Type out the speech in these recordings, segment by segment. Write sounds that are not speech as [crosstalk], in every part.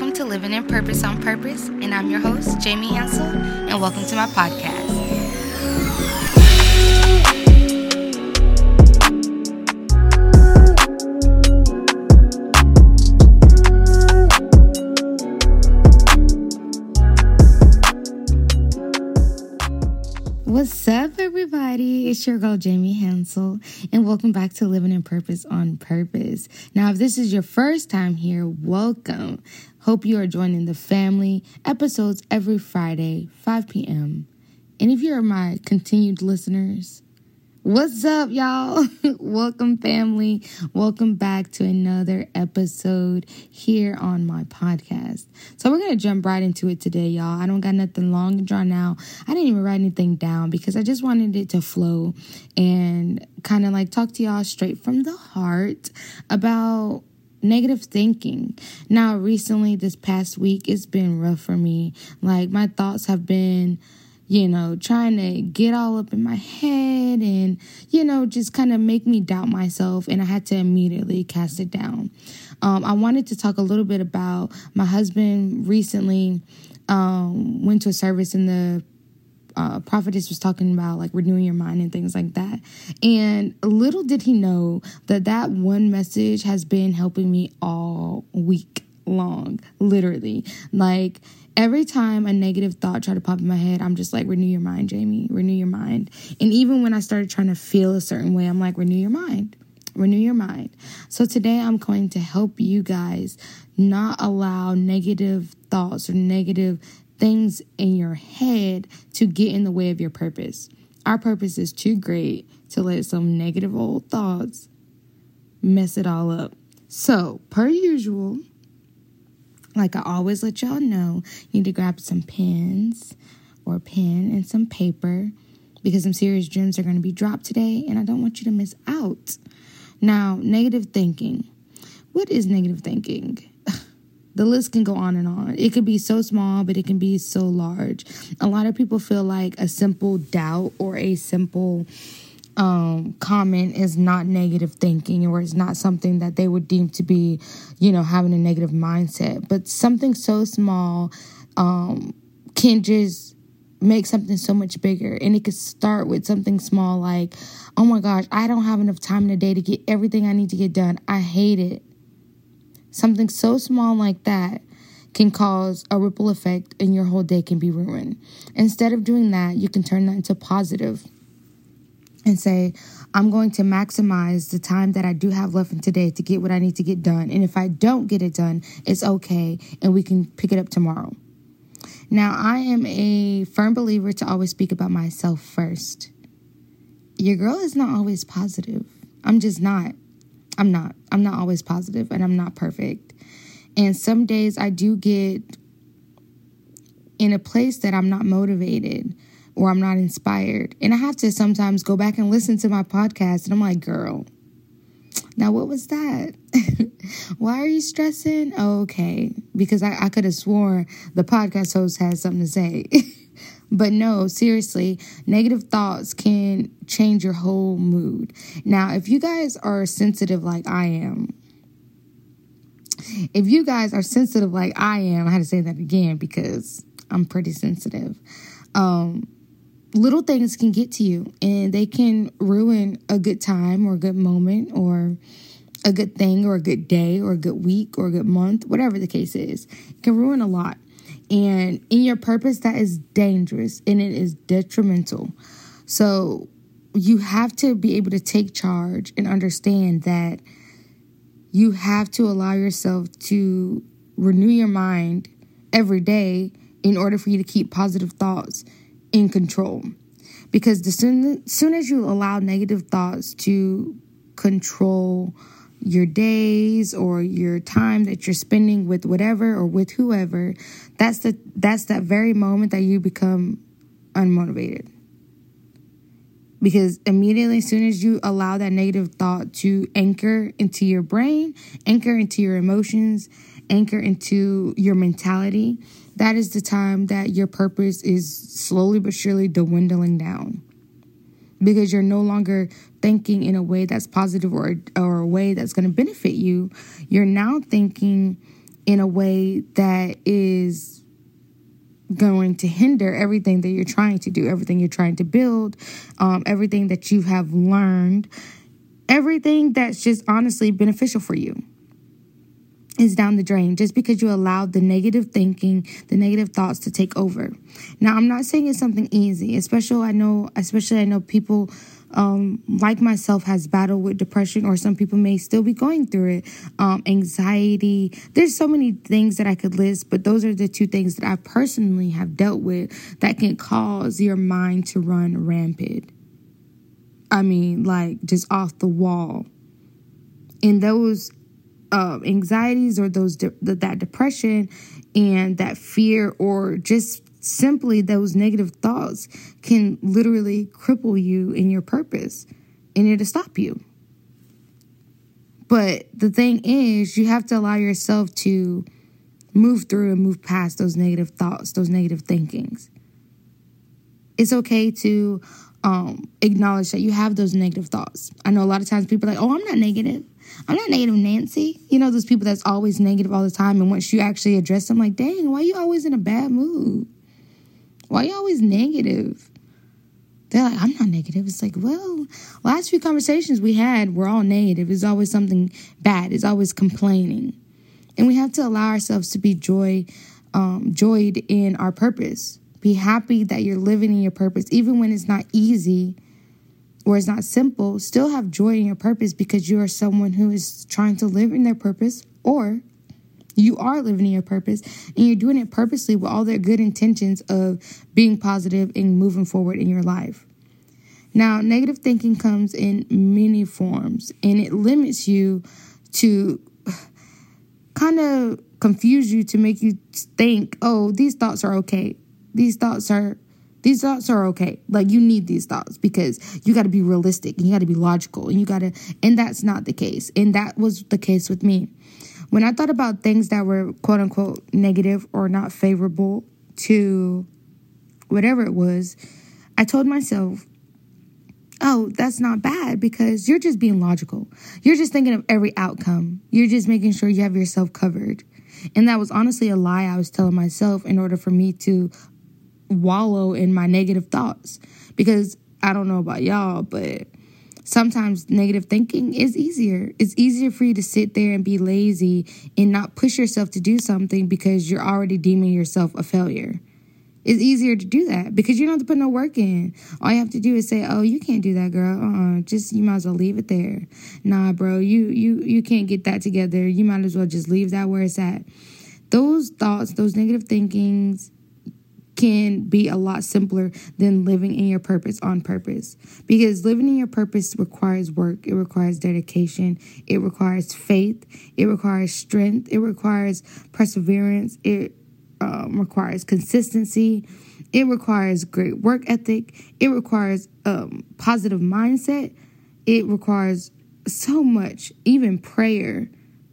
welcome to Living in Purpose on Purpose, and I'm your host, Jamie Hansel, and welcome to my podcast. What's up, everybody? It's your girl, Jamie Hansel, and welcome back to Living in Purpose on Purpose. Now, if this is your first time here, welcome. Hope you are joining the family. Episodes every Friday, 5 p.m. And if you're my continued listeners, What's up, y'all? [laughs] Welcome, family. Welcome back to another episode here on my podcast. So, we're going to jump right into it today, y'all. I don't got nothing long to draw now. I didn't even write anything down because I just wanted it to flow and kind of like talk to y'all straight from the heart about negative thinking. Now, recently, this past week, it's been rough for me. Like, my thoughts have been you know, trying to get all up in my head and, you know, just kind of make me doubt myself. And I had to immediately cast it down. Um, I wanted to talk a little bit about my husband recently um, went to a service in the uh, prophetess was talking about like renewing your mind and things like that. And little did he know that that one message has been helping me all week long, literally. Like, every time a negative thought tried to pop in my head, I'm just like, renew your mind, Jamie, renew your mind. And even when I started trying to feel a certain way, I'm like, renew your mind, renew your mind. So today I'm going to help you guys not allow negative thoughts or negative things in your head to get in the way of your purpose. Our purpose is too great to let some negative old thoughts mess it all up. So, per usual, like I always let y'all know, you need to grab some pens or pen and some paper because some serious gems are going to be dropped today and I don't want you to miss out. Now, negative thinking. What is negative thinking? The list can go on and on. It could be so small, but it can be so large. A lot of people feel like a simple doubt or a simple um, comment is not negative thinking or it's not something that they would deem to be, you know, having a negative mindset. But something so small um, can just make something so much bigger. And it could start with something small like, oh my gosh, I don't have enough time in a day to get everything I need to get done. I hate it. Something so small like that can cause a ripple effect and your whole day can be ruined. Instead of doing that, you can turn that into positive and say, I'm going to maximize the time that I do have left in today to get what I need to get done. And if I don't get it done, it's okay and we can pick it up tomorrow. Now, I am a firm believer to always speak about myself first. Your girl is not always positive. I'm just not. I'm not. I'm not always positive and I'm not perfect. And some days I do get in a place that I'm not motivated or I'm not inspired. And I have to sometimes go back and listen to my podcast and I'm like, girl, now what was that? [laughs] Why are you stressing? Okay. Because I, I could have swore the podcast host had something to say. [laughs] but no, seriously, negative thoughts can change your whole mood. Now, if you guys are sensitive like I am, if you guys are sensitive like I am, I had to say that again because I'm pretty sensitive. Um, little things can get to you and they can ruin a good time or a good moment or a good thing or a good day or a good week or a good month, whatever the case is. It can ruin a lot. And in your purpose, that is dangerous and it is detrimental. So you have to be able to take charge and understand that you have to allow yourself to renew your mind every day in order for you to keep positive thoughts in control. Because the soon, soon as you allow negative thoughts to control your days or your time that you're spending with whatever or with whoever, that's the that's that very moment that you become unmotivated. Because immediately, as soon as you allow that negative thought to anchor into your brain, anchor into your emotions, anchor into your mentality, that is the time that your purpose is slowly but surely dwindling down because you're no longer thinking in a way that's positive or, or a way that's going to benefit you. You're now thinking in a way that is going to hinder everything that you're trying to do, everything you're trying to build, um, everything that you have learned, everything that's just honestly beneficial for you is down the drain just because you allowed the negative thinking, the negative thoughts to take over. Now, I'm not saying it's something easy, especially I know, especially I know people um, like myself has battled with depression, or some people may still be going through it. Um, anxiety. There's so many things that I could list, but those are the two things that I personally have dealt with that can cause your mind to run rampant. I mean, like just off the wall. And those uh, anxieties or those de- that depression and that fear or just simply those negative thoughts can literally cripple you in your purpose and it'll stop you. But the thing is, you have to allow yourself to move through and move past those negative thoughts, those negative thinkings. It's okay to um, acknowledge that you have those negative thoughts. I know a lot of times people are like, oh, I'm not negative. I'm not negative Nancy. You know, those people that's always negative all the time. And once you actually address them, like, dang, why you always in a bad mood? Why you always negative? They're like, I'm not negative. It's like, well, last few conversations we had were all negative. It's always something bad. It's always complaining. And we have to allow ourselves to be joy, um, joyed in our purpose. Be happy that you're living in your purpose, even when it's not easy or it's not simple, still have joy in your purpose because you are someone who is trying to live in their purpose or you are living in your purpose and you're doing it purposely with all their good intentions of being positive and moving forward in your life. Now, negative thinking comes in many forms and it limits you to kind of confuse you to make you think, oh, these thoughts are okay. These thoughts are these thoughts are okay. Like you need these thoughts because you got to be realistic and you got to be logical and you got to, and that's not the case. And that was the case with me. When I thought about things that were quote unquote negative or not favorable to whatever it was, I told myself, oh, that's not bad because you're just being logical. You're just thinking of every outcome. You're just making sure you have yourself covered. And that was honestly a lie I was telling myself in order for me to wallow in my negative thoughts because I don't know about y'all, but sometimes negative thinking is easier. It's easier for you to sit there and be lazy and not push yourself to do something because you're already deeming yourself a failure. It's easier to do that because you don't have to put no work in. All you have to do is say, "Oh, you can't do that, girl. Uh, just you might as well leave it there." Nah, bro, you you you can't get that together. You might as well just leave that where it's at. Those thoughts, those negative thinkings, can be a lot simpler than living in your purpose on purpose. Because living in your purpose requires work, it requires dedication, it requires faith, it requires strength, it requires perseverance, it um, requires consistency, it requires great work ethic, it requires um, positive mindset, it requires so much, even prayer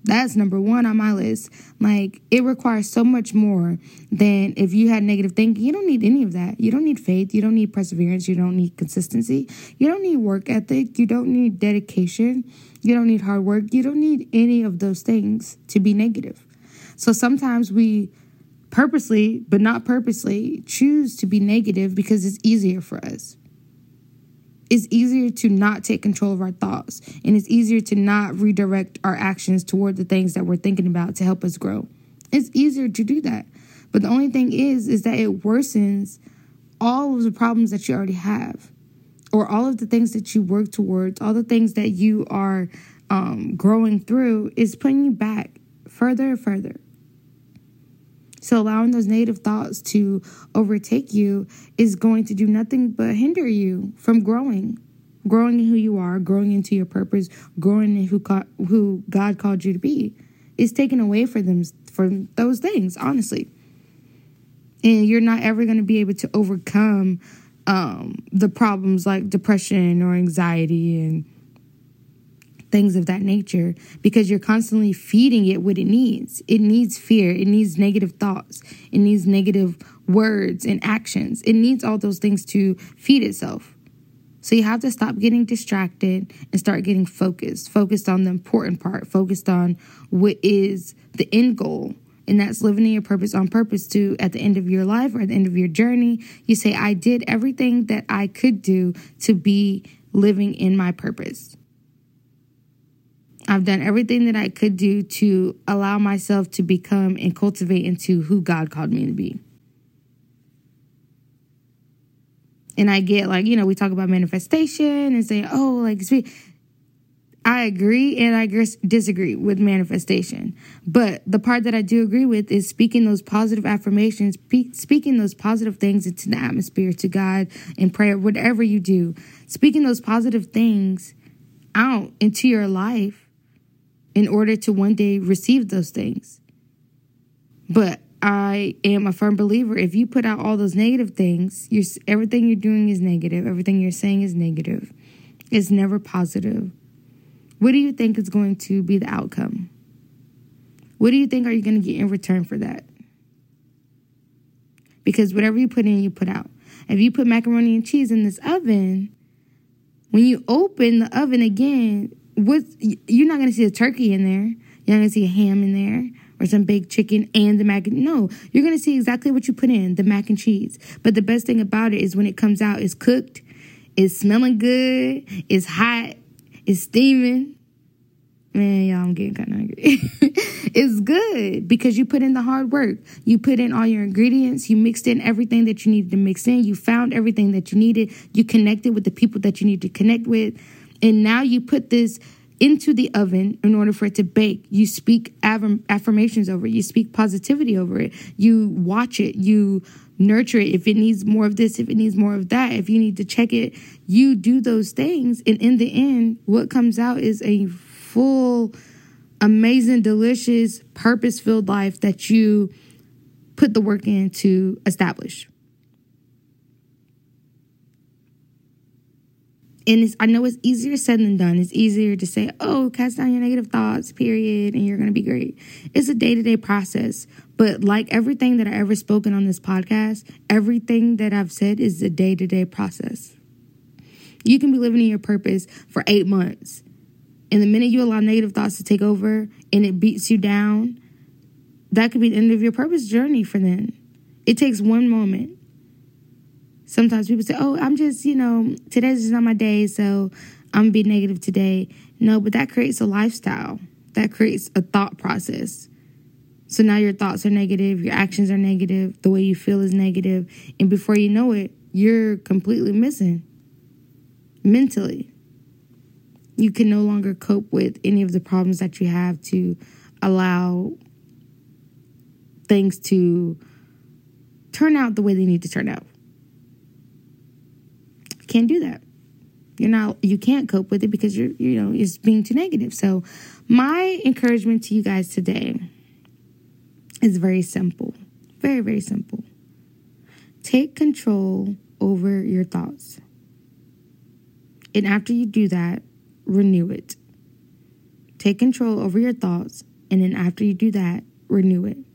that's number one on my list. Like, it requires so much more than if you had negative thinking. You don't need any of that. You don't need faith. You don't need perseverance. You don't need consistency. You don't need work ethic. You don't need dedication. You don't need hard work. You don't need any of those things to be negative. So sometimes we purposely, but not purposely, choose to be negative because it's easier for us it's easier to not take control of our thoughts and it's easier to not redirect our actions toward the things that we're thinking about to help us grow. It's easier to do that. But the only thing is is that it worsens all of the problems that you already have or all of the things that you work towards, all the things that you are um, growing through is putting you back further and further. So allowing those negative thoughts to overtake you is going to do nothing but hinder you from growing, growing in who you are, growing into your purpose, growing in who God, who God called you to be. It's taken away from them from those things, honestly. And you're not ever going to be able to overcome um, the problems like depression or anxiety and things of that nature because you're constantly feeding it what it needs. It needs fear, it needs negative thoughts, it needs negative words and actions. It needs all those things to feed itself. So you have to stop getting distracted and start getting focused, focused on the important part, focused on what is the end goal And that's living in your purpose on purpose to at the end of your life or at the end of your journey, you say, I did everything that I could do to be living in my purpose. I've done everything that I could do to allow myself to become and cultivate into who God called me to be. And I get like, you know, we talk about manifestation and say, oh, like, I agree and I disagree with manifestation. But the part that I do agree with is speaking those positive affirmations, speaking those positive things into the atmosphere to God in prayer, whatever you do, speaking those positive things out into your life in order to one day receive those things. But I am a firm believer if you put out all those negative things, you're, everything you're doing is negative, everything you're saying is negative. It's never positive. What do you think is going to be the outcome? What do you think are you going to get in return for that? Because whatever you put in, you put out. If you put macaroni and cheese in this oven, when you open the oven again, what you're not to see a turkey in there. You're not to see a ham in there or some baked chicken and the mac and no. You're to see exactly what you put in the mac and cheese. But the best thing about it is when it comes out it's cooked it's smelling good it's hot it's steaming. Man y'all i'm getting kind of hungry. [laughs] It's good because you put in the hard work. You put in all your ingredients. You mixed in everything that you needed to mix in. You found everything that you needed. You connected with the people that you need to connect with and now you put this into the oven in order for it to bake. You speak affirmations over it. You speak positivity over it. You watch it. You nurture it. If it needs more of this, if it needs more of that, if you need to check it, you do those things. And in the end, what comes out is a full, amazing, delicious, purpose filled life that you put the work in to establish. And I know it's easier said than done. It's easier to say, oh, cast down your negative thoughts, period, and you're going to be great. It's a day to day process. But like everything that I ever spoken on this podcast, everything that I've said is a day to day process. You can be living in your purpose for eight months. And the minute you allow negative thoughts to take over and it beats you down, that could be the end of your purpose journey for then. It takes one moment sometimes people say, oh, I'm just, you know, today's just not my day, so I'm gonna be negative today. No, but that creates a lifestyle, that creates a thought process. So now your thoughts are negative, your actions are negative, the way you feel is negative, and before you know it, you're completely missing mentally. You can no longer cope with any of the problems that you have to allow things to turn out the way they need to turn out. Can't do that. You're not you can't cope with it because you're you know it's being too negative. So my encouragement to you guys today is very simple. Very, very simple. Take control over your thoughts. And after you do that, renew it. Take control over your thoughts. And then after you do that, renew it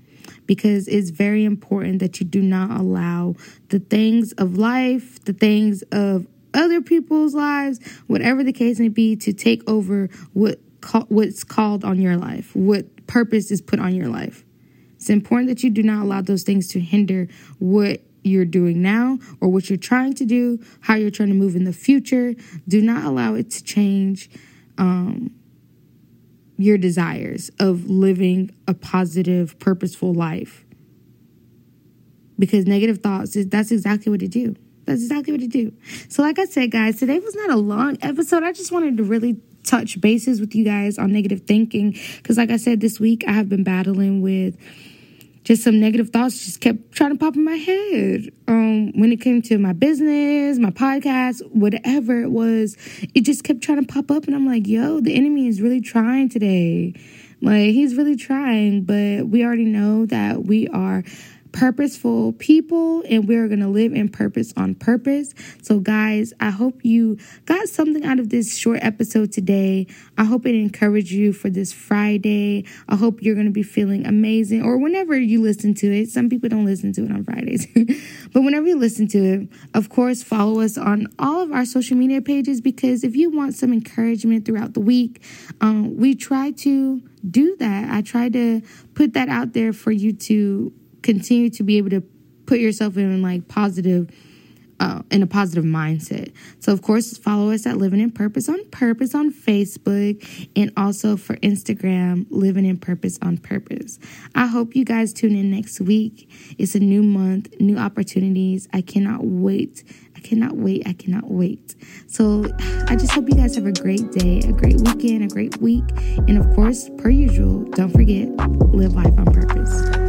because it's very important that you do not allow the things of life, the things of other people's lives, whatever the case may be, to take over what what's called on your life, what purpose is put on your life. It's important that you do not allow those things to hinder what you're doing now or what you're trying to do, how you're trying to move in the future. Do not allow it to change um, your desires of living a positive, purposeful life. Because negative thoughts, that's exactly what it do. That's exactly what it do. So, like I said, guys, today was not a long episode. I just wanted to really touch bases with you guys on negative thinking. Because, like I said, this week I have been battling with just some negative thoughts just kept trying to pop in my head. Um, when it came to my business, my podcast, whatever it was, it just kept trying to pop up. And I'm like, yo, the enemy is really trying today. Like, he's really trying, but we already know that we are purposeful people and we're going to live in purpose on purpose. So, guys, I hope you got something out of this short episode today. I hope it encouraged you for this Friday. I hope you're going to be feeling amazing or whenever you listen to it. Some people don't listen to it on Fridays, [laughs] but whenever you listen to it, of course, follow us on all of our social media pages because if you want some encouragement throughout the week, um, we try to do that. I try to put that out there for you to continue to be able to put yourself in like positive uh, in a positive mindset. So, of course, follow us at Living in Purpose on Purpose on Facebook and also for Instagram, Living in Purpose on Purpose. I hope you guys tune in next week. It's a new month, new opportunities. I cannot wait. I cannot wait. I cannot wait. So, I just hope you guys have a great day, a great weekend, a great week. And of course, per usual, don't forget, live life on purpose.